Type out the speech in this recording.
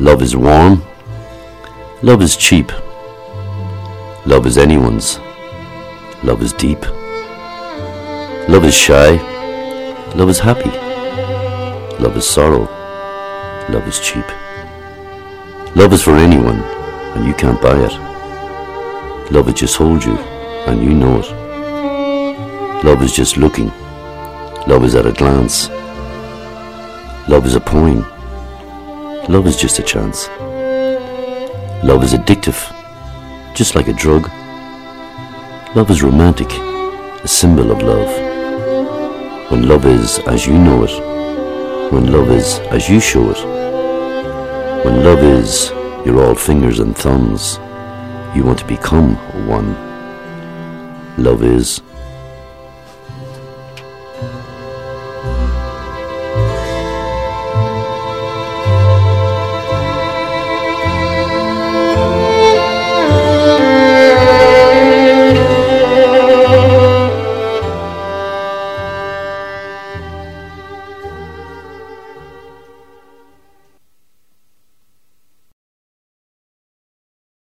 Love is warm. Love is cheap. Love is anyone's. Love is deep. Love is shy. Love is happy. Love is sorrow. Love is cheap. Love is for anyone, and you can't buy it. Love will just hold you, and you know it. Love is just looking. Love is at a glance. Love is a poem. Love is just a chance. Love is addictive, just like a drug. Love is romantic, a symbol of love. When love is as you know it, when love is as you show it, when love is you're all fingers and thumbs, you want to become one. Love is